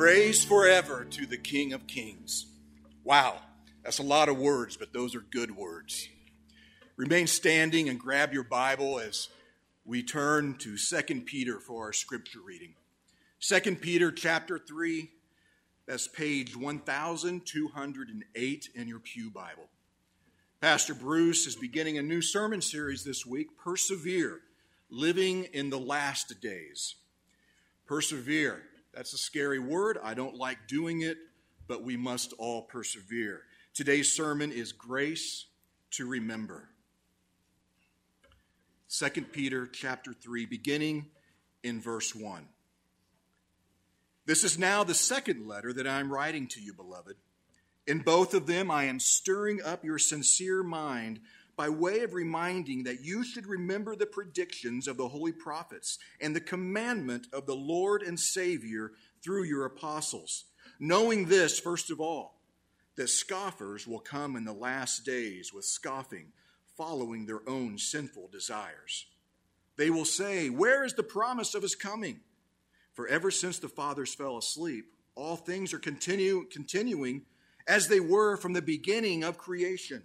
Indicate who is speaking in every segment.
Speaker 1: Praise forever to the King of Kings. Wow, that's a lot of words, but those are good words. Remain standing and grab your Bible as we turn to 2 Peter for our scripture reading. 2 Peter chapter 3, that's page 1208 in your Pew Bible. Pastor Bruce is beginning a new sermon series this week, Persevere, Living in the Last Days. Persevere. That's a scary word. I don't like doing it, but we must all persevere. Today's sermon is Grace to Remember. 2 Peter chapter 3 beginning in verse 1. This is now the second letter that I am writing to you, beloved. In both of them I am stirring up your sincere mind by way of reminding that you should remember the predictions of the holy prophets and the commandment of the Lord and Savior through your apostles. Knowing this, first of all, that scoffers will come in the last days with scoffing, following their own sinful desires. They will say, Where is the promise of his coming? For ever since the fathers fell asleep, all things are continue, continuing as they were from the beginning of creation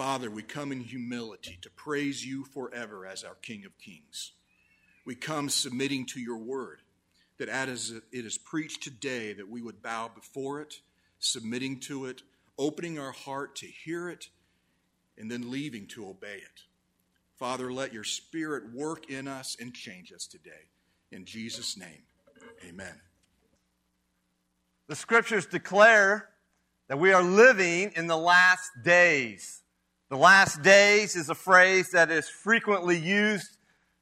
Speaker 1: Father, we come in humility to praise you forever as our King of Kings. We come submitting to your word, that as it is preached today, that we would bow before it, submitting to it, opening our heart to hear it, and then leaving to obey it. Father, let your spirit work in us and change us today. In Jesus' name, amen.
Speaker 2: The scriptures declare that we are living in the last days. The last days is a phrase that is frequently used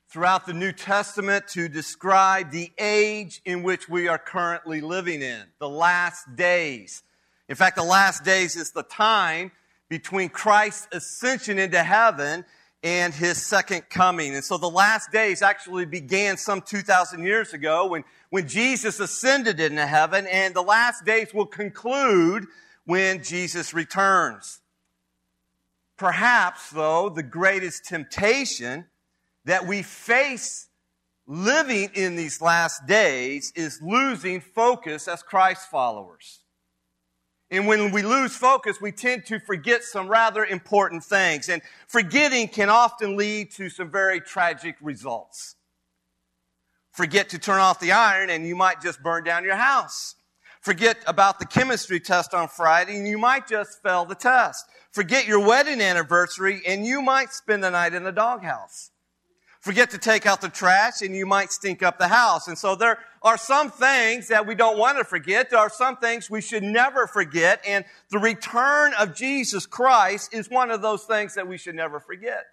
Speaker 2: throughout the New Testament to describe the age in which we are currently living in. The last days. In fact, the last days is the time between Christ's ascension into heaven and his second coming. And so the last days actually began some 2,000 years ago when, when Jesus ascended into heaven, and the last days will conclude when Jesus returns. Perhaps, though, the greatest temptation that we face living in these last days is losing focus as Christ followers. And when we lose focus, we tend to forget some rather important things. And forgetting can often lead to some very tragic results. Forget to turn off the iron and you might just burn down your house. Forget about the chemistry test on Friday and you might just fail the test forget your wedding anniversary and you might spend the night in the doghouse. Forget to take out the trash and you might stink up the house. And so there are some things that we don't want to forget. There are some things we should never forget. And the return of Jesus Christ is one of those things that we should never forget.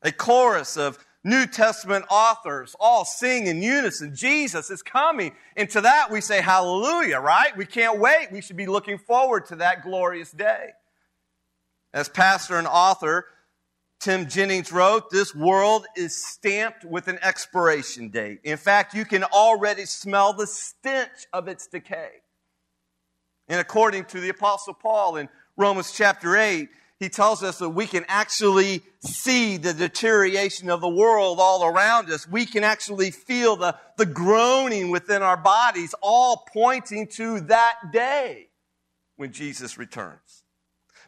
Speaker 2: A chorus of New Testament authors all sing in unison, Jesus is coming. And to that we say hallelujah, right? We can't wait. We should be looking forward to that glorious day. As pastor and author Tim Jennings wrote, this world is stamped with an expiration date. In fact, you can already smell the stench of its decay. And according to the apostle Paul in Romans chapter 8, he tells us that we can actually see the deterioration of the world all around us. We can actually feel the, the groaning within our bodies, all pointing to that day when Jesus returns.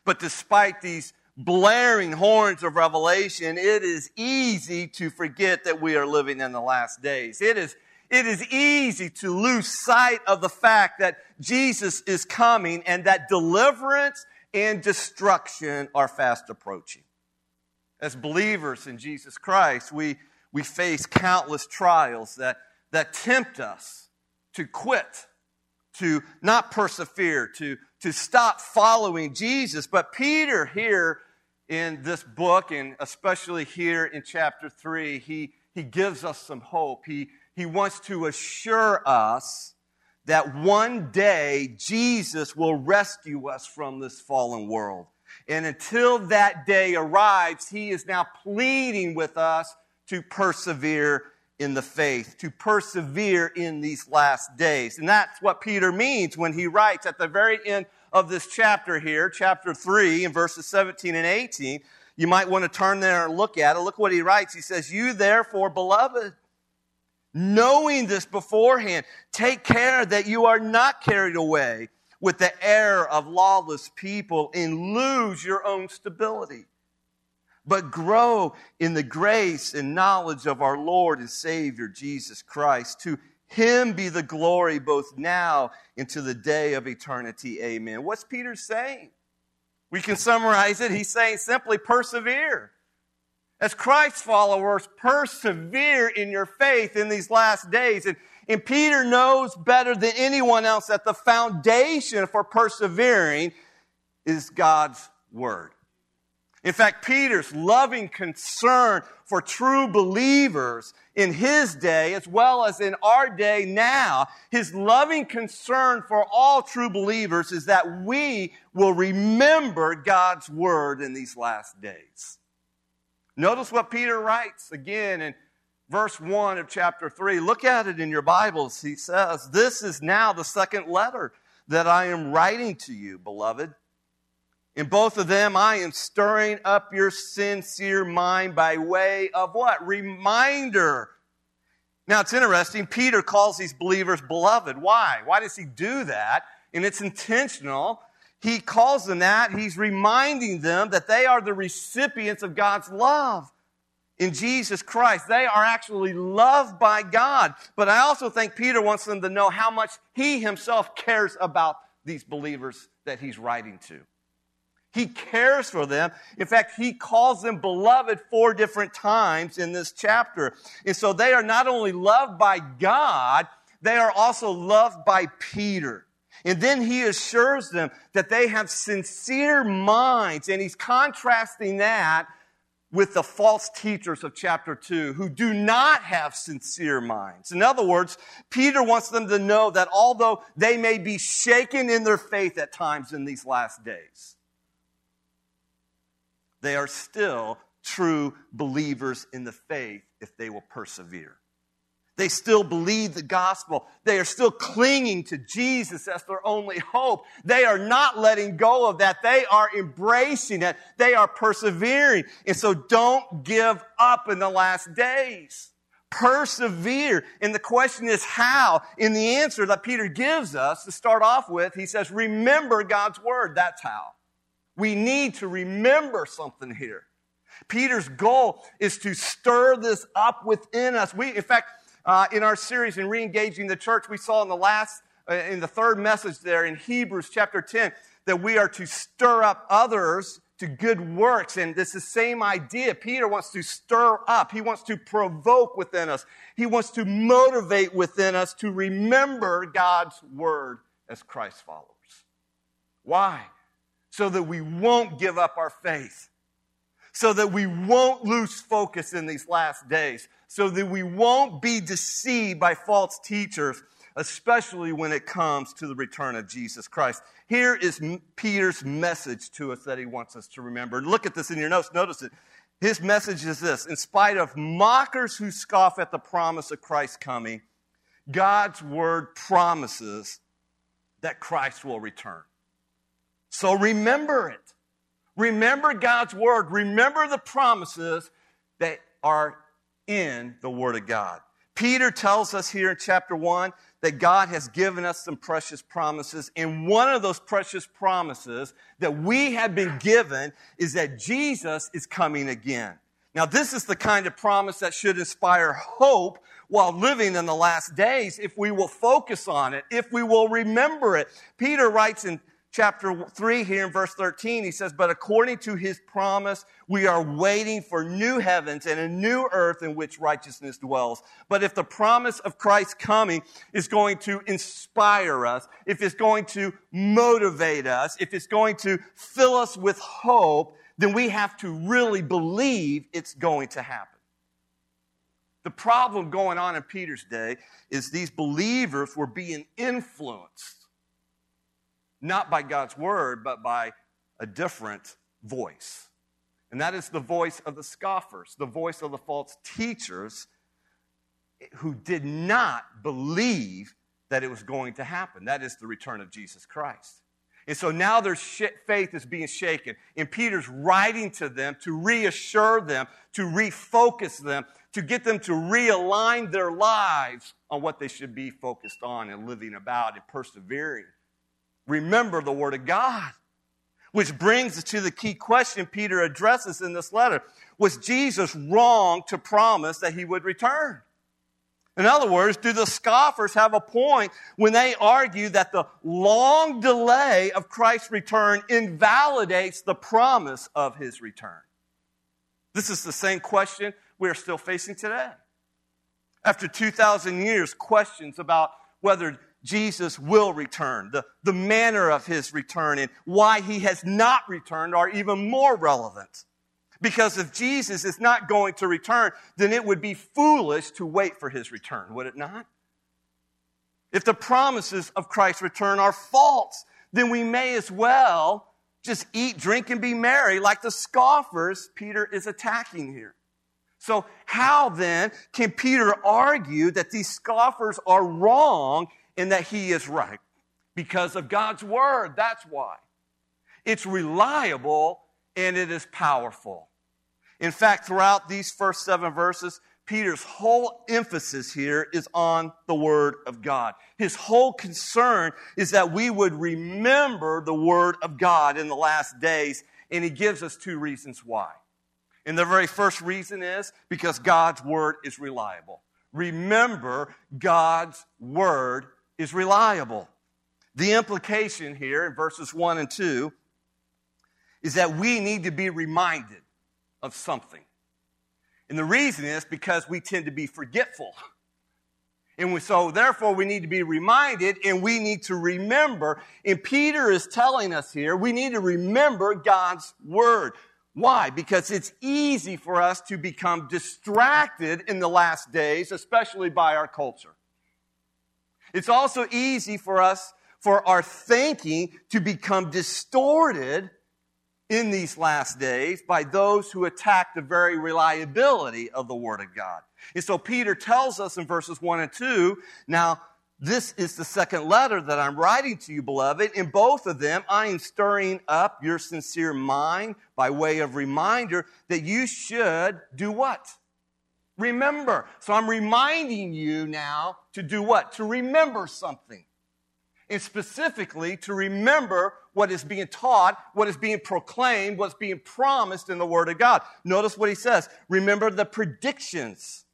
Speaker 2: But despite these blaring horns of revelation, it is easy to forget that we are living in the last days. It is, it is easy to lose sight of the fact that Jesus is coming and that deliverance and destruction are fast approaching. As believers in Jesus Christ, we, we face countless trials that, that tempt us to quit, to not persevere, to, to stop following Jesus. But Peter, here in this book, and especially here in chapter 3, he, he gives us some hope. He, He wants to assure us that one day Jesus will rescue us from this fallen world. And until that day arrives, he is now pleading with us to persevere in the faith, to persevere in these last days. And that's what Peter means when he writes at the very end of this chapter here, chapter 3, in verses 17 and 18. You might want to turn there and look at it. Look what he writes. He says, You therefore, beloved, knowing this beforehand, take care that you are not carried away with the error of lawless people and lose your own stability, but grow in the grace and knowledge of our Lord and Savior Jesus Christ. To him be the glory both now and to the day of eternity. Amen. What's Peter saying? We can summarize it. He's saying simply persevere. As Christ followers, persevere in your faith in these last days. And, and Peter knows better than anyone else that the foundation for persevering is God's Word. In fact, Peter's loving concern for true believers in his day, as well as in our day now, his loving concern for all true believers is that we will remember God's word in these last days. Notice what Peter writes again in verse 1 of chapter 3. Look at it in your Bibles. He says, This is now the second letter that I am writing to you, beloved. In both of them, I am stirring up your sincere mind by way of what? Reminder. Now, it's interesting. Peter calls these believers beloved. Why? Why does he do that? And it's intentional he calls them that. He's reminding them that they are the recipients of God's love in Jesus Christ. They are actually loved by God. But I also think Peter wants them to know how much he himself cares about these believers that he's writing to. He cares for them. In fact, he calls them beloved four different times in this chapter. And so they are not only loved by God, they are also loved by Peter. And then he assures them that they have sincere minds. And he's contrasting that with the false teachers of chapter 2 who do not have sincere minds. In other words, Peter wants them to know that although they may be shaken in their faith at times in these last days, they are still true believers in the faith if they will persevere. They still believe the gospel. They are still clinging to Jesus as their only hope. They are not letting go of that. They are embracing it. They are persevering. And so don't give up in the last days. Persevere. And the question is how? In the answer that Peter gives us to start off with, he says, remember God's word. That's how. We need to remember something here. Peter's goal is to stir this up within us. We, in fact, uh, in our series in re-engaging the church, we saw in the last, uh, in the third message there in Hebrews chapter 10, that we are to stir up others to good works. And it's the same idea. Peter wants to stir up. He wants to provoke within us. He wants to motivate within us to remember God's word as Christ followers. Why? So that we won't give up our faith. So that we won't lose focus in these last days so that we won't be deceived by false teachers, especially when it comes to the return of Jesus Christ. Here is Peter's message to us that he wants us to remember. Look at this in your notes. Notice it. His message is this In spite of mockers who scoff at the promise of Christ's coming, God's word promises that Christ will return. So remember it. Remember God's word. Remember the promises that are in the Word of God. Peter tells us here in chapter 1 that God has given us some precious promises. And one of those precious promises that we have been given is that Jesus is coming again. Now, this is the kind of promise that should inspire hope while living in the last days if we will focus on it, if we will remember it. Peter writes in chapter 3 here in verse 13, he says, But according to his promise, we are waiting for new heavens and a new earth in which righteousness dwells. But if the promise of Christ's coming is going to inspire us, if it's going to motivate us, if it's going to fill us with hope, then we have to really believe it's going to happen. The problem going on in Peter's day is these believers were being influenced not by God's word, but by a different voice. And that is the voice of the scoffers, the voice of the false teachers who did not believe that it was going to happen. That is the return of Jesus Christ. And so now their faith is being shaken. And Peter's writing to them to reassure them, to refocus them, to get them to realign their lives on what they should be focused on and living about and persevering. Remember the Word of God. Which brings us to the key question Peter addresses in this letter. Was Jesus wrong to promise that he would return? In other words, do the scoffers have a point when they argue that the long delay of Christ's return invalidates the promise of his return? This is the same question we are still facing today. After 2,000 years, questions about whether Jesus will return, the, the manner of his return, and why he has not returned are even more relevant. Because if Jesus is not going to return, then it would be foolish to wait for his return, would it not? If the promises of Christ's return are false, then we may as well just eat, drink, and be merry like the scoffers Peter is attacking here. So, how then can Peter argue that these scoffers are wrong and that he is right? Because of God's word, that's why. It's reliable and it is powerful. In fact, throughout these first seven verses, Peter's whole emphasis here is on the Word of God. His whole concern is that we would remember the Word of God in the last days, and he gives us two reasons why. And the very first reason is because God's Word is reliable. Remember, God's Word is reliable. The implication here in verses 1 and 2 is that we need to be reminded of something. And the reason is because we tend to be forgetful. And so, therefore, we need to be reminded and we need to remember. And Peter is telling us here we need to remember God's word. Why? Because it's easy for us to become distracted in the last days, especially by our culture. It's also easy for us, for our thinking to become distorted in these last days by those who attack the very reliability of the Word of God. And so Peter tells us in verses 1 and 2 now, this is the second letter that I'm writing to you, beloved. In both of them, I am stirring up your sincere mind by way of reminder that you should do what? Remember. So I'm reminding you now to do what? To remember something. And specifically to remember what is being taught, what is being proclaimed, what's being promised in the Word of God. Notice what he says. Remember the predictions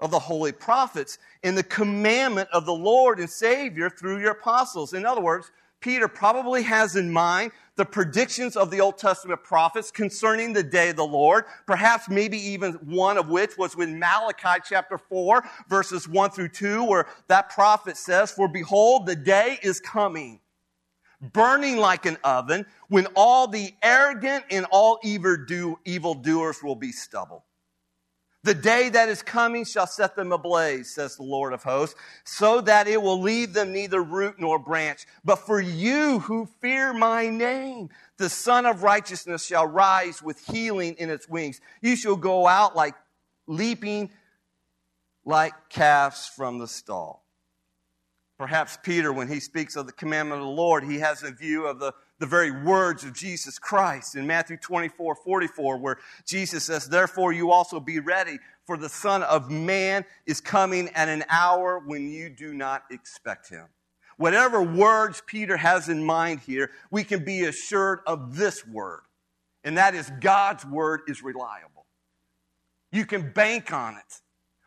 Speaker 2: of the holy prophets in the commandment of the Lord and Savior through your apostles. In other words, Peter probably has in mind the predictions of the Old Testament prophets concerning the day of the Lord, perhaps maybe even one of which was with Malachi chapter 4, verses 1 through 2, where that prophet says, For behold, the day is coming burning like an oven, when all the arrogant and all evil doers will be stubble. The day that is coming shall set them ablaze, says the Lord of hosts, so that it will leave them neither root nor branch. But for you who fear my name, the Sun of Righteousness shall rise with healing in its wings. You shall go out like leaping like calves from the stall. Perhaps Peter, when he speaks of the commandment of the Lord, he has a view of the, the very words of Jesus Christ in Matthew 24, 44, where Jesus says, Therefore you also be ready, for the Son of Man is coming at an hour when you do not expect him. Whatever words Peter has in mind here, we can be assured of this word, and that is God's word is reliable. You can bank on it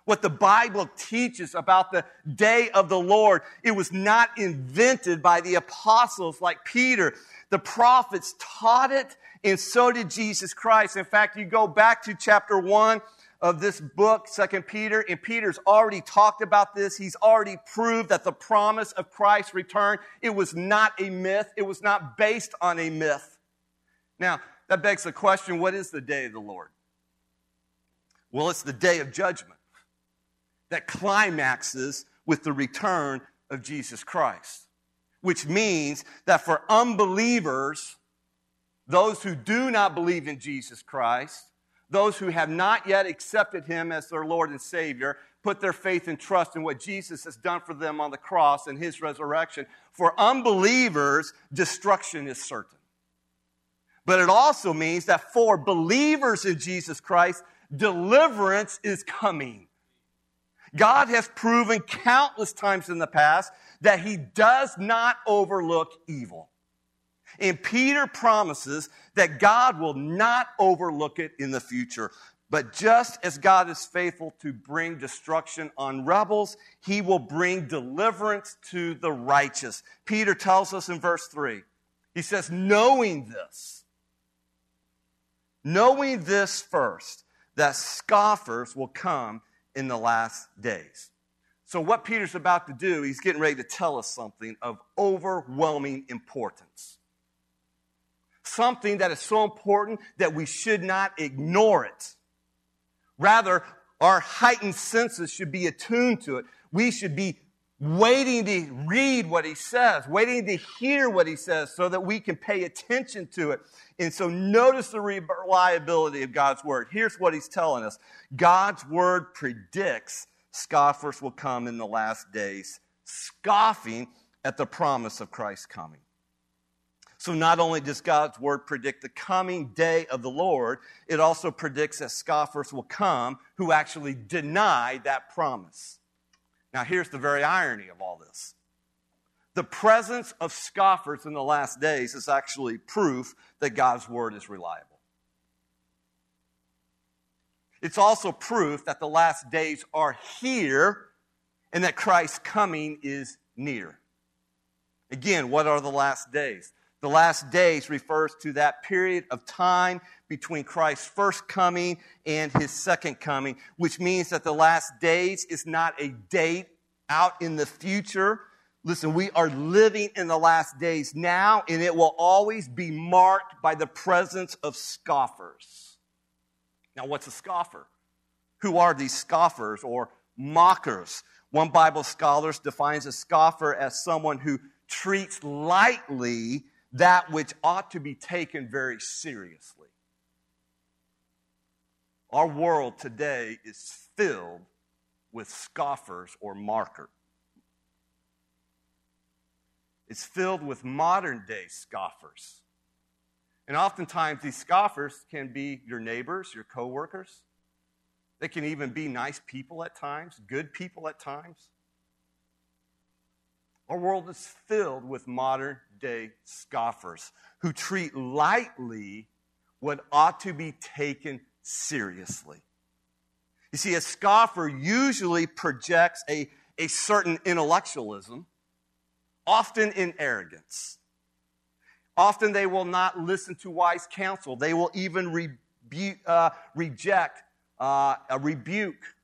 Speaker 2: what the Bible teaches about the day of the Lord. It was not invented by the apostles like Peter. The prophets taught it, and so did Jesus Christ. In fact, you go back to chapter 1 of this book, Second Peter, and Peter's already talked about this. He's already proved that the promise of Christ's return, it was not a myth. It was not based on a myth. Now, that begs the question, what is the day of the Lord? Well, it's the day of judgment. That climaxes with the return of Jesus Christ. Which means that for unbelievers, those who do not believe in Jesus Christ, those who have not yet accepted him as their Lord and Savior, put their faith and trust in what Jesus has done for them on the cross and his resurrection. For unbelievers, destruction is certain. But it also means that for believers in Jesus Christ, deliverance is coming. God has proven countless times in the past that he does not overlook evil. And Peter promises that God will not overlook it in the future. But just as God is faithful to bring destruction on rebels, he will bring deliverance to the righteous. Peter tells us in verse 3, he says, knowing this, knowing this first, that scoffers will come in the last days. So, what Peter's about to do, he's getting ready to tell us something of overwhelming importance. Something that is so important that we should not ignore it. Rather, our heightened senses should be attuned to it. We should be waiting to read what he says, waiting to hear what he says so that we can pay attention to it. And so notice the reliability of God's word. Here's what he's telling us God's word predicts scoffers will come in the last days, scoffing at the promise of Christ's coming. So, not only does God's word predict the coming day of the Lord, it also predicts that scoffers will come who actually deny that promise. Now, here's the very irony of all this the presence of scoffers in the last days is actually proof that God's word is reliable. It's also proof that the last days are here and that Christ's coming is near. Again, what are the last days? The last days refers to that period of time between Christ's first coming and his second coming, which means that the last days is not a date out in the future. Listen, we are living in the last days now, and it will always be marked by the presence of scoffers. Now, what's a scoffer? Who are these scoffers or mockers? One Bible scholar defines a scoffer as someone who treats lightly that which ought to be taken very seriously. Our world today is filled with scoffers or mockers. It's filled with modern day scoffers. And oftentimes these scoffers can be your neighbors, your coworkers. They can even be nice people at times, good people at times. Our world is filled with modern day scoffers who treat lightly what ought to be taken seriously. You see, a scoffer usually projects a, a certain intellectualism, often in arrogance. Often they will not listen to wise counsel. They will even rebu- uh, reject uh, a rebuke.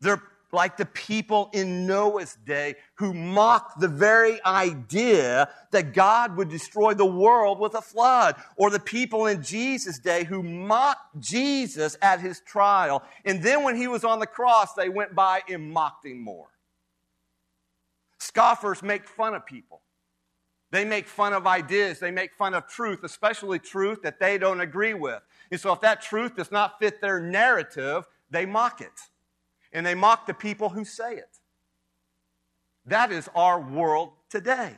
Speaker 2: They're like the people in Noah's day who mocked the very idea that God would destroy the world with a flood, or the people in Jesus' day who mocked Jesus at his trial. And then when he was on the cross, they went by and mocked him more. Scoffers make fun of people. They make fun of ideas. They make fun of truth, especially truth that they don't agree with. And so if that truth does not fit their narrative, they mock it and they mock the people who say it. That is our world today.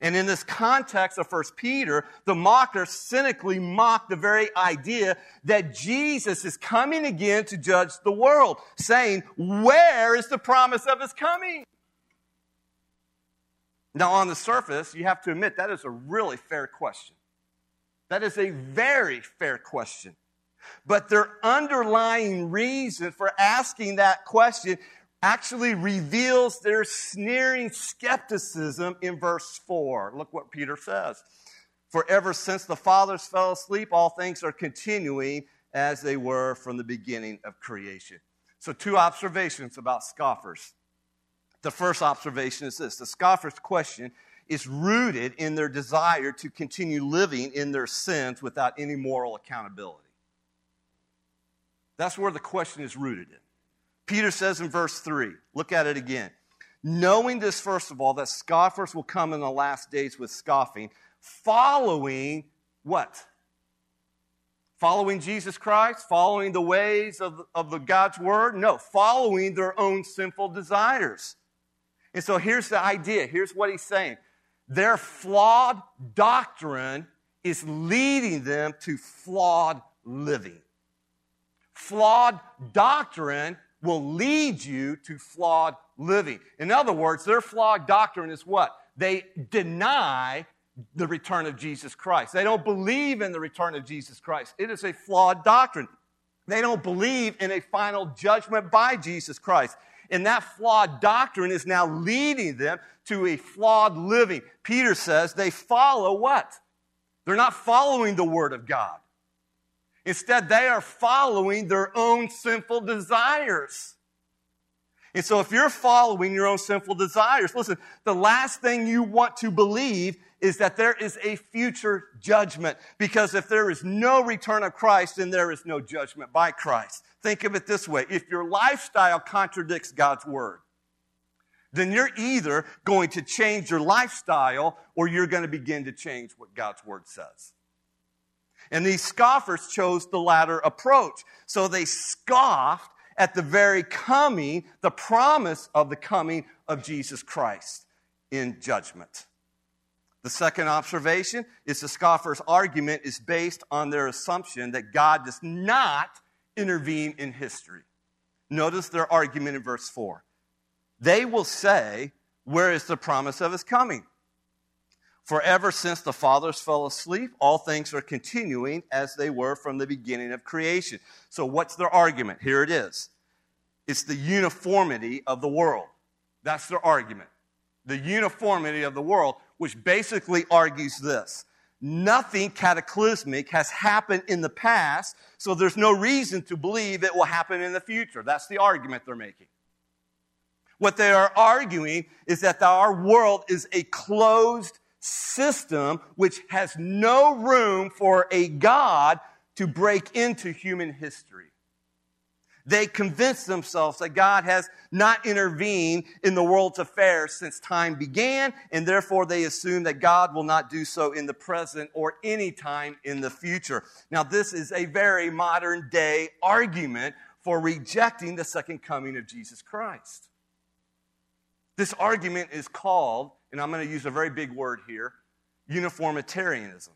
Speaker 2: And in this context of 1 Peter, the mockers cynically mock the very idea that Jesus is coming again to judge the world, saying, Where is the promise of his coming? Now, on the surface, you have to admit that is a really fair question. That is a very fair question. But their underlying reason for asking that question actually reveals their sneering skepticism in verse 4. Look what Peter says. For ever since the fathers fell asleep, all things are continuing as they were from the beginning of creation. So, two observations about scoffers. The first observation is this the scoffer's question is rooted in their desire to continue living in their sins without any moral accountability. That's where the question is rooted in. Peter says in verse 3, look at it again. Knowing this, first of all, that scoffers will come in the last days with scoffing, following what? Following Jesus Christ? Following the ways of, of the God's Word? No, following their own sinful desires. And so here's the idea. Here's what he's saying. Their flawed doctrine is leading them to flawed living. Flawed doctrine will lead you to flawed living. In other words, their flawed doctrine is what? They deny the return of Jesus Christ. They don't believe in the return of Jesus Christ. It is a flawed doctrine. They don't believe in a final judgment by Jesus Christ. And that flawed doctrine is now leading them to a flawed living. Peter says they follow what? They're not following the Word of God. Instead, they are following their own sinful desires. And so, if you're following your own sinful desires, listen, the last thing you want to believe is that there is a future judgment. Because if there is no return of Christ, then there is no judgment by Christ. Think of it this way if your lifestyle contradicts God's word, then you're either going to change your lifestyle or you're going to begin to change what God's word says. And these scoffers chose the latter approach. So they scoffed at the very coming, the promise of the coming of Jesus Christ in judgment. The second observation is the scoffer's argument is based on their assumption that God does not intervene in history. Notice their argument in verse 4. They will say, Where is the promise of his coming? For ever since the fathers fell asleep, all things are continuing as they were from the beginning of creation. So, what's their argument? Here it is it's the uniformity of the world. That's their argument. The uniformity of the world, which basically argues this nothing cataclysmic has happened in the past, so there's no reason to believe it will happen in the future. That's the argument they're making. What they are arguing is that our world is a closed system which has no room for a God to break into human history. They convince themselves that God has not intervened in the world's affairs since time began, and therefore they assume that God will not do so in the present or any time in the future. Now, this is a very modern day argument for rejecting the second coming of Jesus Christ. This argument is called and I'm going to use a very big word here uniformitarianism.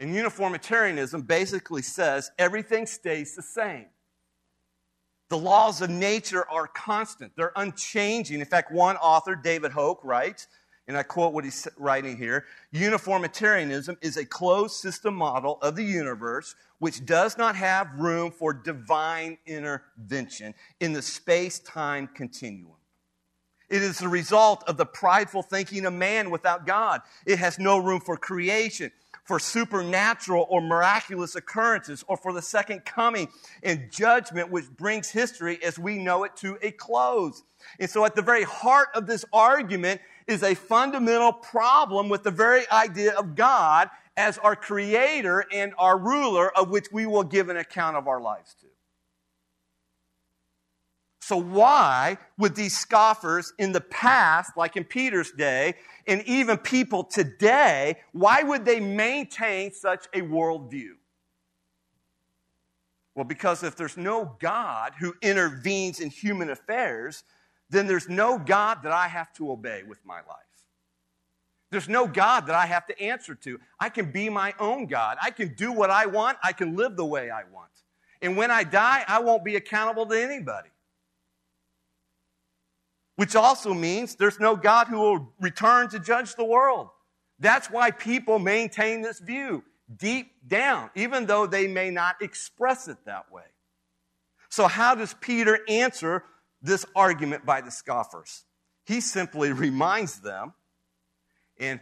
Speaker 2: And uniformitarianism basically says everything stays the same. The laws of nature are constant, they're unchanging. In fact, one author, David Hoke, writes, and I quote what he's writing here Uniformitarianism is a closed system model of the universe which does not have room for divine intervention in the space time continuum. It is the result of the prideful thinking of man without God. It has no room for creation, for supernatural or miraculous occurrences, or for the second coming and judgment, which brings history as we know it to a close. And so, at the very heart of this argument is a fundamental problem with the very idea of God as our creator and our ruler, of which we will give an account of our lives to. So, why would these scoffers in the past, like in Peter's day, and even people today, why would they maintain such a worldview? Well, because if there's no God who intervenes in human affairs, then there's no God that I have to obey with my life. There's no God that I have to answer to. I can be my own God. I can do what I want. I can live the way I want. And when I die, I won't be accountable to anybody which also means there's no God who will return to judge the world. That's why people maintain this view deep down, even though they may not express it that way. So, how does Peter answer this argument by the scoffers? He simply reminds them, and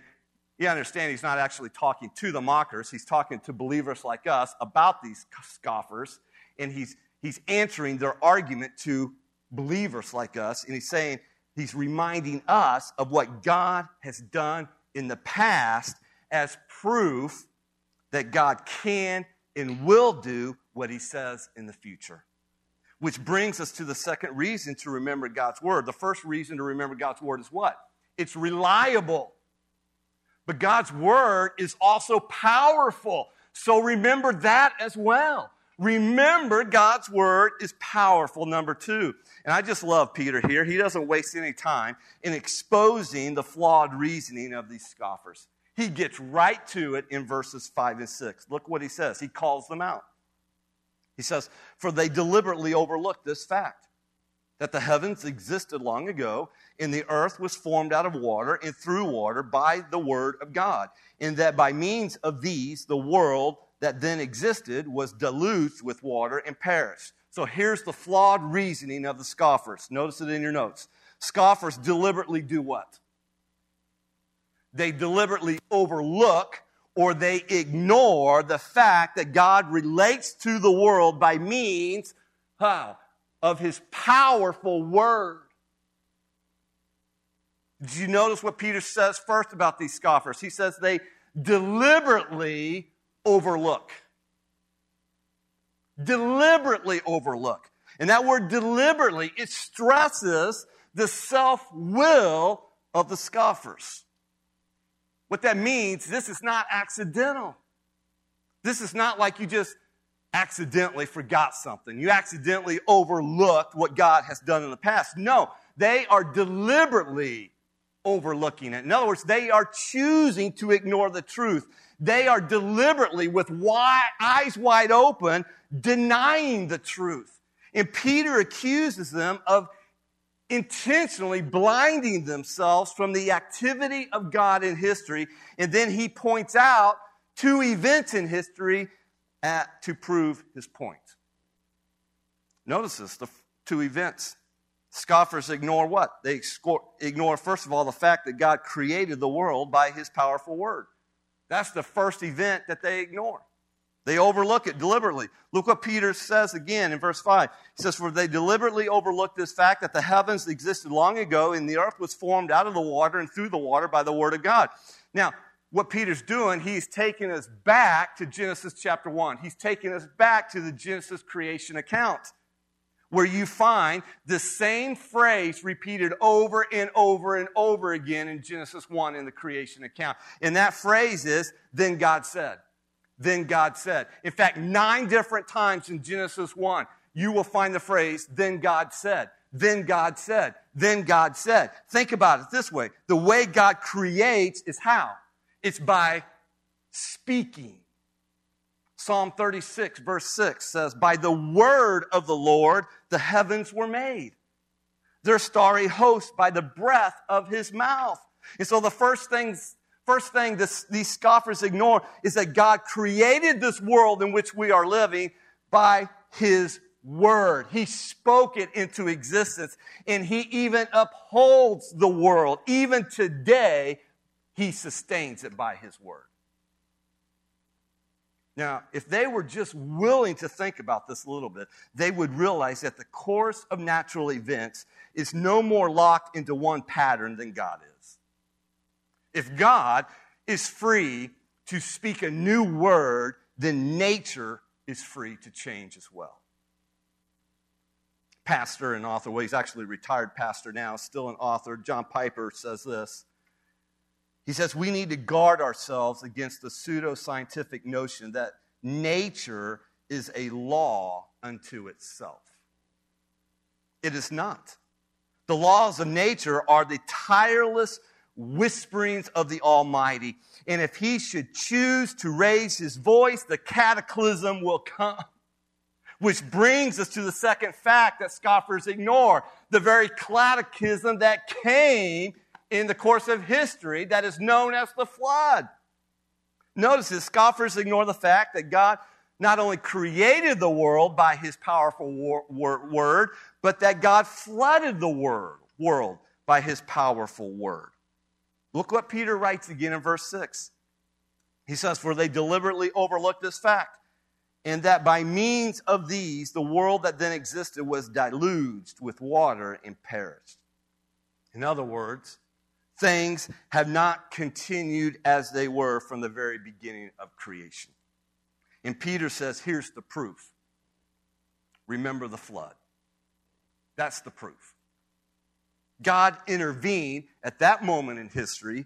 Speaker 2: you understand he's not actually talking to the mockers, he's talking to believers like us about these scoffers, and he's, he's answering their argument to believers like us, and he's saying, he's reminding us of what God has done in the past as proof that God can and will do what he says in the future. Which brings us to the second reason to remember God's word. The first reason to remember God's word is what? It's reliable. But God's word is also powerful. So remember that as well. Remember God's word is powerful, number two. And I just love Peter here. He doesn't waste any time in exposing the flawed reasoning of these scoffers. He gets right to it in verses 5 and 6. Look what he says. He calls them out. He says, For they deliberately overlooked this fact that the heavens existed long ago, and the earth was formed out of water and through water by the word of God, and that by means of these, the world that then existed was deluged with water and perished. So here's the flawed reasoning of the scoffers. Notice it in your notes. Scoffers deliberately do what? They deliberately overlook or they ignore the fact that God relates to the world by means how? Of his powerful word. Did you notice what Peter says first about these scoffers? He says they deliberately overlook. Deliberately overlook. And that word deliberately, it stresses the self will of the scoffers. What that means, this is not accidental. This is not like you just accidentally forgot something. You accidentally overlooked what God has done in the past. No, they are deliberately overlooking it. In other words, they are choosing to ignore the truth. They are deliberately, with wide, eyes wide open, denying the truth. And Peter accuses them of intentionally blinding themselves from the activity of God in history. And then he points out two events in history at, to prove his point. Notice this the two events. Scoffers ignore what? They ignore, first of all, the fact that God created the world by his powerful word. That's the first event that they ignore. They overlook it deliberately. Look what Peter says again in verse 5. He says, For they deliberately overlooked this fact that the heavens existed long ago and the earth was formed out of the water and through the water by the word of God. Now, what Peter's doing, he's taking us back to Genesis chapter 1. He's taking us back to the Genesis creation account where you find the same phrase repeated over and over and over again in Genesis 1 in the creation account. And that phrase is, then God said. Then God said. In fact, nine different times in Genesis 1, you will find the phrase, then God said. Then God said. Then God said. Think about it this way. The way God creates is how? It's by speaking. Psalm 36, verse 6 says, By the word of the Lord the heavens were made, their starry host by the breath of his mouth. And so the first things First thing this, these scoffers ignore is that God created this world in which we are living by His Word. He spoke it into existence and He even upholds the world. Even today, He sustains it by His Word. Now, if they were just willing to think about this a little bit, they would realize that the course of natural events is no more locked into one pattern than God is. If God is free to speak a new word, then nature is free to change as well. Pastor and author, well, he's actually retired pastor now, still an author, John Piper says this. He says, We need to guard ourselves against the pseudo-scientific notion that nature is a law unto itself. It is not. The laws of nature are the tireless whisperings of the Almighty. And if he should choose to raise his voice, the cataclysm will come. Which brings us to the second fact that scoffers ignore the very cataclysm that came in the course of history that is known as the flood. Notice this scoffers ignore the fact that God not only created the world by his powerful word, but that God flooded the world by his powerful word. Look what Peter writes again in verse 6. He says, For they deliberately overlooked this fact, and that by means of these, the world that then existed was deluged with water and perished. In other words, things have not continued as they were from the very beginning of creation. And Peter says, Here's the proof. Remember the flood. That's the proof. God intervened at that moment in history,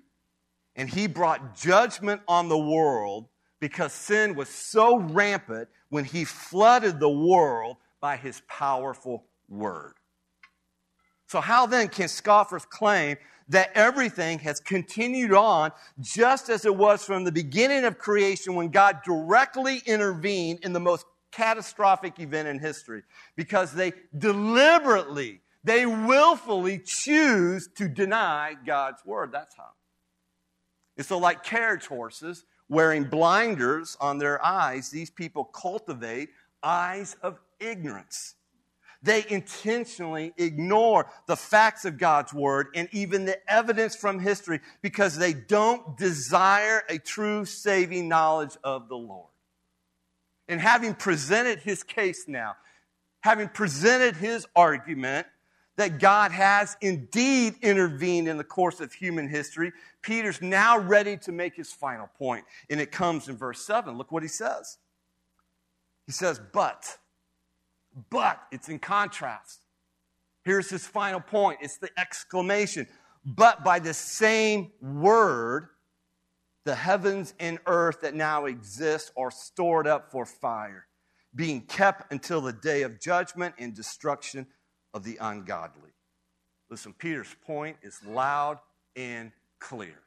Speaker 2: and he brought judgment on the world because sin was so rampant when he flooded the world by his powerful word. So, how then can scoffers claim that everything has continued on just as it was from the beginning of creation when God directly intervened in the most catastrophic event in history? Because they deliberately, they willfully choose to deny God's word. That's how. And so, like carriage horses wearing blinders on their eyes, these people cultivate eyes of ignorance. They intentionally ignore the facts of God's word and even the evidence from history because they don't desire a true saving knowledge of the Lord. And having presented his case now, having presented his argument that God has indeed intervened in the course of human history, Peter's now ready to make his final point. And it comes in verse 7. Look what he says. He says, But but it's in contrast. Here's his final point it's the exclamation. But by the same word, the heavens and earth that now exist are stored up for fire, being kept until the day of judgment and destruction of the ungodly. Listen, Peter's point is loud and clear.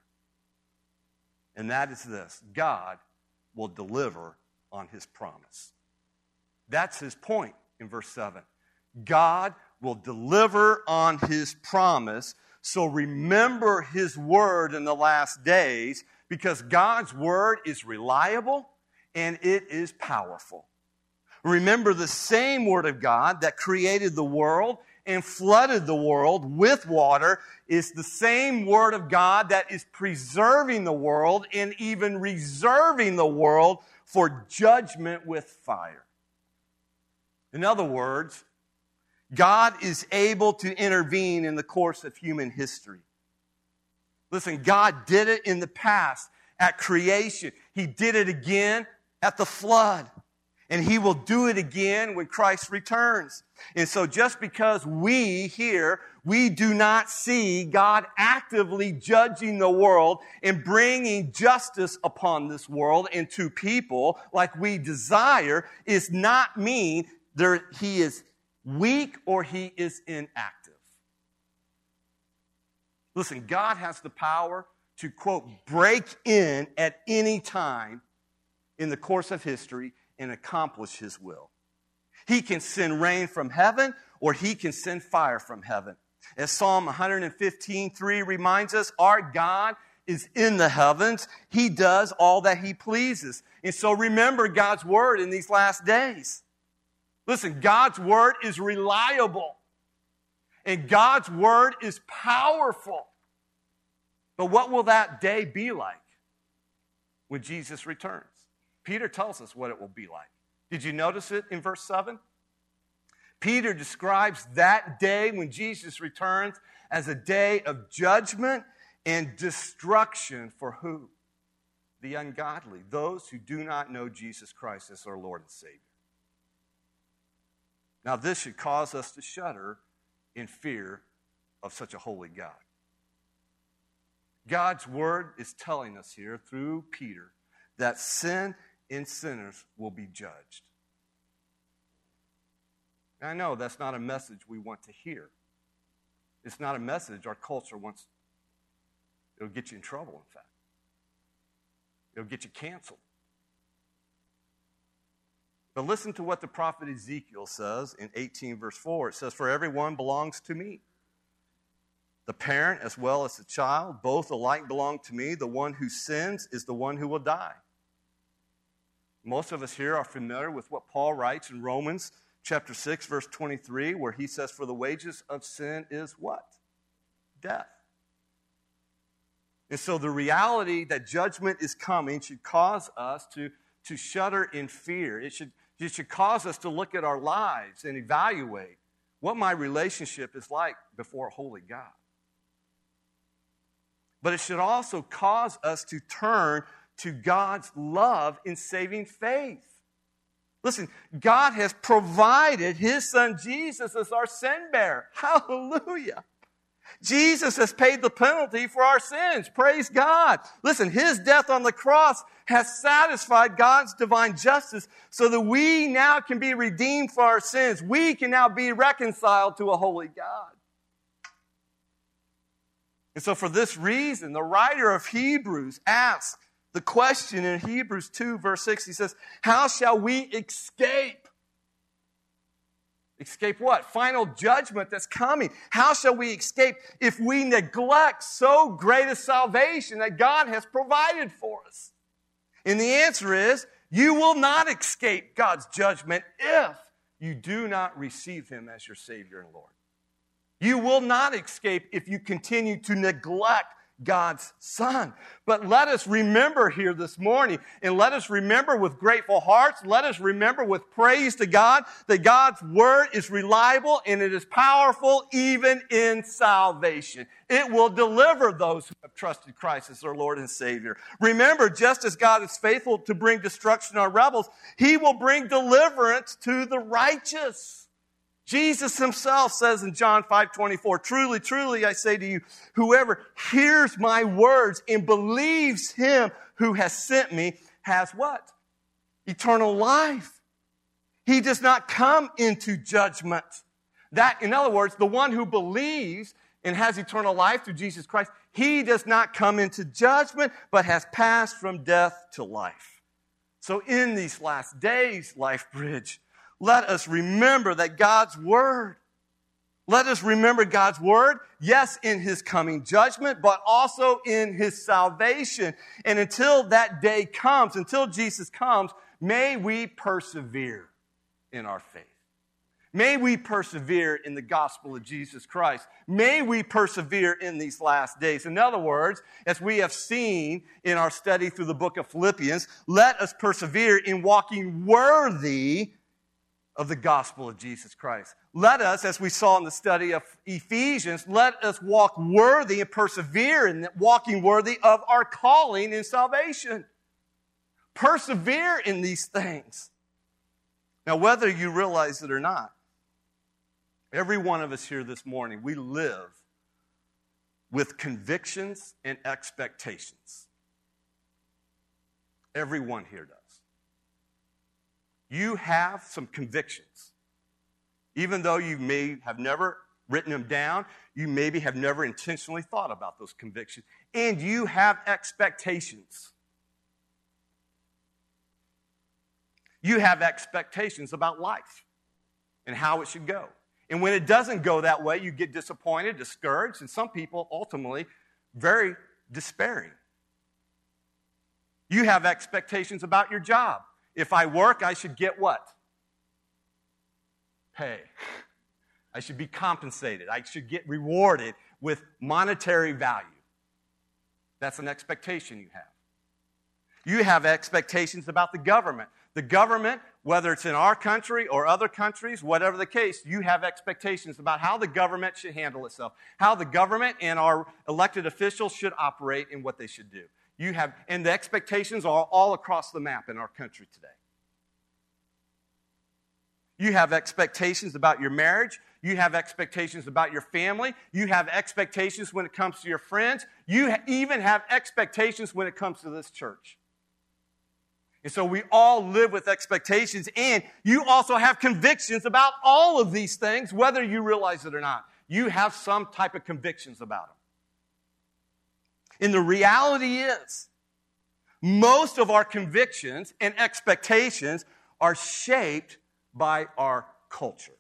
Speaker 2: And that is this God will deliver on his promise. That's his point in verse 7. God will deliver on his promise. So remember his word in the last days because God's word is reliable and it is powerful. Remember the same word of God that created the world and flooded the world with water is the same word of God that is preserving the world and even reserving the world for judgment with fire. In other words, God is able to intervene in the course of human history. Listen, God did it in the past at creation. He did it again at the flood. And he will do it again when Christ returns. And so just because we here, we do not see God actively judging the world and bringing justice upon this world and to people like we desire is not mean there, he is weak or he is inactive. Listen, God has the power to, quote, break in at any time in the course of history and accomplish his will. He can send rain from heaven or he can send fire from heaven. As Psalm 115, 3 reminds us, our God is in the heavens. He does all that he pleases. And so remember God's word in these last days. Listen, God's word is reliable and God's word is powerful. But what will that day be like when Jesus returns? Peter tells us what it will be like. Did you notice it in verse 7? Peter describes that day when Jesus returns as a day of judgment and destruction for who? The ungodly, those who do not know Jesus Christ as our Lord and Savior. Now, this should cause us to shudder in fear of such a holy God. God's word is telling us here through Peter that sin and sinners will be judged. I know that's not a message we want to hear. It's not a message our culture wants. It'll get you in trouble, in fact. It'll get you canceled. But listen to what the prophet Ezekiel says in 18, verse 4. It says, For everyone belongs to me. The parent as well as the child, both alike belong to me. The one who sins is the one who will die. Most of us here are familiar with what Paul writes in Romans chapter 6, verse 23, where he says, For the wages of sin is what? Death. And so the reality that judgment is coming should cause us to, to shudder in fear. It should it should cause us to look at our lives and evaluate what my relationship is like before a holy God. But it should also cause us to turn to God's love in saving faith. Listen, God has provided His Son Jesus as our sin bearer. Hallelujah. Jesus has paid the penalty for our sins. Praise God. Listen, His death on the cross has satisfied God's divine justice so that we now can be redeemed for our sins. We can now be reconciled to a holy God. And so, for this reason, the writer of Hebrews asks the question in Hebrews 2, verse 6. He says, How shall we escape? Escape what? Final judgment that's coming. How shall we escape if we neglect so great a salvation that God has provided for us? And the answer is, you will not escape God's judgment if you do not receive Him as your Savior and Lord. You will not escape if you continue to neglect God's Son. But let us remember here this morning, and let us remember with grateful hearts, let us remember with praise to God that God's Word is reliable and it is powerful even in salvation. It will deliver those who have trusted Christ as their Lord and Savior. Remember, just as God is faithful to bring destruction on rebels, He will bring deliverance to the righteous. Jesus himself says in John 5 24, truly, truly, I say to you, whoever hears my words and believes him who has sent me has what? Eternal life. He does not come into judgment. That, in other words, the one who believes and has eternal life through Jesus Christ, he does not come into judgment, but has passed from death to life. So in these last days, Life Bridge, let us remember that God's Word, let us remember God's Word, yes, in His coming judgment, but also in His salvation. And until that day comes, until Jesus comes, may we persevere in our faith. May we persevere in the gospel of Jesus Christ. May we persevere in these last days. In other words, as we have seen in our study through the book of Philippians, let us persevere in walking worthy of the gospel of Jesus Christ. Let us, as we saw in the study of Ephesians, let us walk worthy and persevere in walking worthy of our calling in salvation. Persevere in these things. Now, whether you realize it or not, every one of us here this morning, we live with convictions and expectations. Everyone here does you have some convictions. Even though you may have never written them down, you maybe have never intentionally thought about those convictions, and you have expectations. You have expectations about life and how it should go. And when it doesn't go that way, you get disappointed, discouraged, and some people ultimately very despairing. You have expectations about your job. If I work, I should get what? Pay. I should be compensated. I should get rewarded with monetary value. That's an expectation you have. You have expectations about the government. The government, whether it's in our country or other countries, whatever the case, you have expectations about how the government should handle itself, how the government and our elected officials should operate and what they should do. You have, and the expectations are all across the map in our country today. You have expectations about your marriage. You have expectations about your family. You have expectations when it comes to your friends. You even have expectations when it comes to this church. And so we all live with expectations, and you also have convictions about all of these things, whether you realize it or not. You have some type of convictions about them. And the reality is, most of our convictions and expectations are shaped by our culture,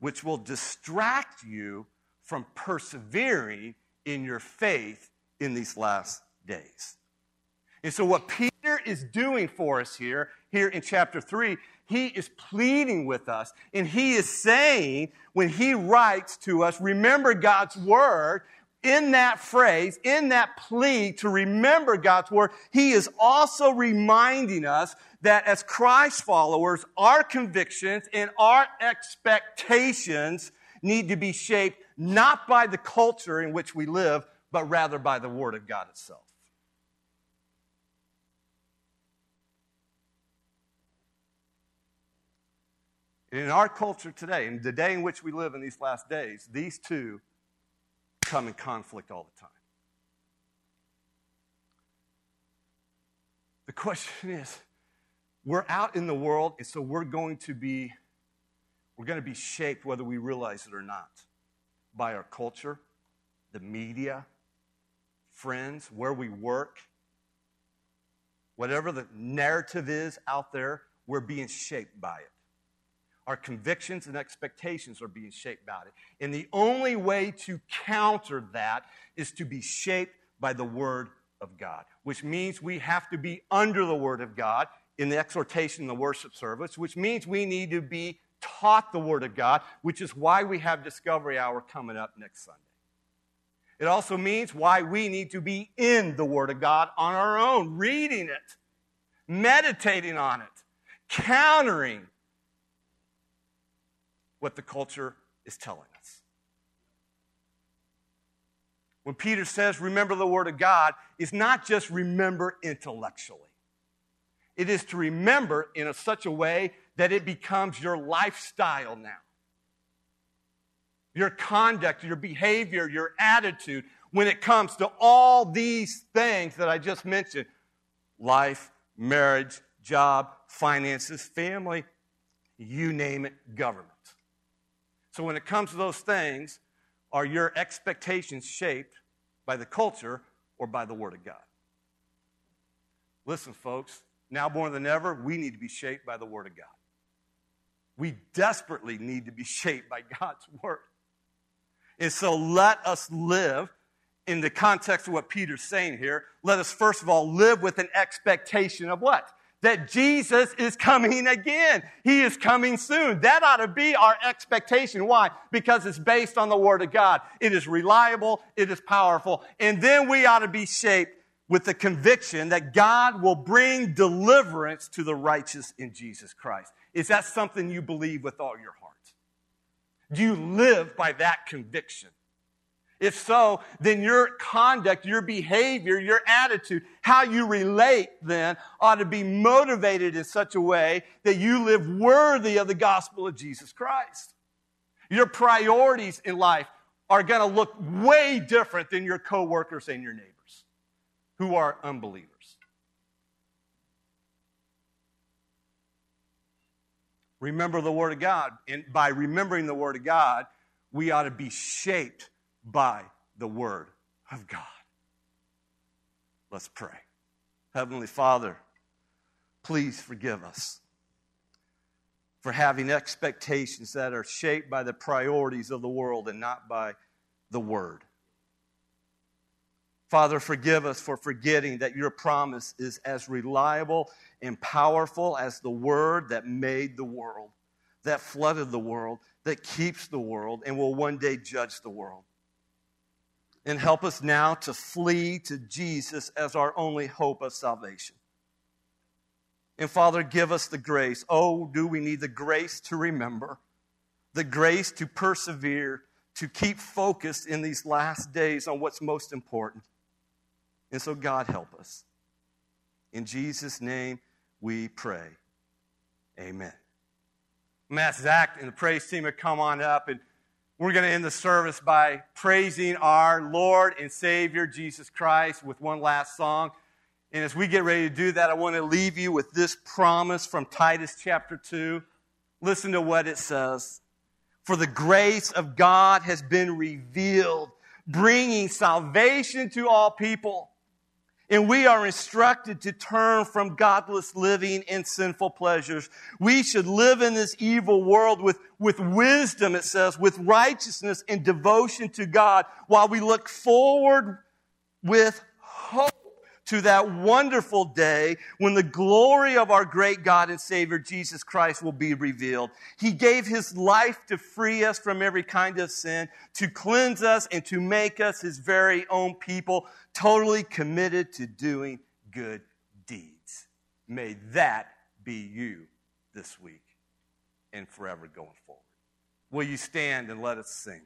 Speaker 2: which will distract you from persevering in your faith in these last days. And so, what Peter is doing for us here, here in chapter 3, he is pleading with us, and he is saying, when he writes to us, remember God's word, in that phrase, in that plea to remember God's word, he is also reminding us that as Christ followers, our convictions and our expectations need to be shaped not by the culture in which we live, but rather by the word of God itself. In our culture today, in the day in which we live in these last days, these two come in conflict all the time. The question is we're out in the world, and so we're going to be we're going to be shaped whether we realize it or not by our culture, the media, friends, where we work. Whatever the narrative is out there, we're being shaped by it. Our convictions and expectations are being shaped by it. And the only way to counter that is to be shaped by the Word of God, which means we have to be under the Word of God in the exhortation, in the worship service, which means we need to be taught the Word of God, which is why we have Discovery Hour coming up next Sunday. It also means why we need to be in the Word of God on our own, reading it, meditating on it, countering what the culture is telling us. When Peter says, remember the Word of God, it's not just remember intellectually. It is to remember in a, such a way that it becomes your lifestyle now. Your conduct, your behavior, your attitude when it comes to all these things that I just mentioned life, marriage, job, finances, family, you name it, government. So when it comes to those things, are your expectations shaped by the culture or by the Word of God? Listen, folks, now more than ever, we need to be shaped by the Word of God. We desperately need to be shaped by God's Word. And so let us live in the context of what Peter's saying here. Let us first of all live with an expectation of what? That Jesus is coming again. He is coming soon. That ought to be our expectation. Why? Because it's based on the Word of God. It is reliable, it is powerful. And then we ought to be shaped with the conviction that God will bring deliverance to the righteous in Jesus Christ. Is that something you believe with all your heart? Do you live by that conviction? If so, then your conduct, your behavior, your attitude, how you relate then ought to be motivated in such a way that you live worthy of the gospel of Jesus Christ. Your priorities in life are going to look way different than your coworkers and your neighbors who are unbelievers. Remember the Word of God. And by remembering the Word of God, we ought to be shaped by the Word of God. Let's pray. Heavenly Father, please forgive us for having expectations that are shaped by the priorities of the world and not by the Word. Father, forgive us for forgetting that your promise is as reliable and powerful as the Word that made the world, that flooded the world, that keeps the world, and will one day judge the world and help us now to flee to Jesus as our only hope of salvation. And Father, give us the grace. Oh, do we need the grace to remember, the grace to persevere, to keep focused in these last days on what's most important. And so, God, help us. In Jesus' name we pray. Amen. Matt Zach and the praise team have come on up and we're going to end the service by praising our Lord and Savior Jesus Christ with one last song. And as we get ready to do that, I want to leave you with this promise from Titus chapter 2. Listen to what it says. For the grace of God has been revealed, bringing salvation to all people and we are instructed to turn from godless living and sinful pleasures. We should live in this evil world with, with wisdom, it says, with righteousness and devotion to God while we look forward with to that wonderful day when the glory of our great God and Savior Jesus Christ will be revealed. He gave his life to free us from every kind of sin, to cleanse us, and to make us his very own people, totally committed to doing good deeds. May that be you this week and forever going forward. Will you stand and let us sing?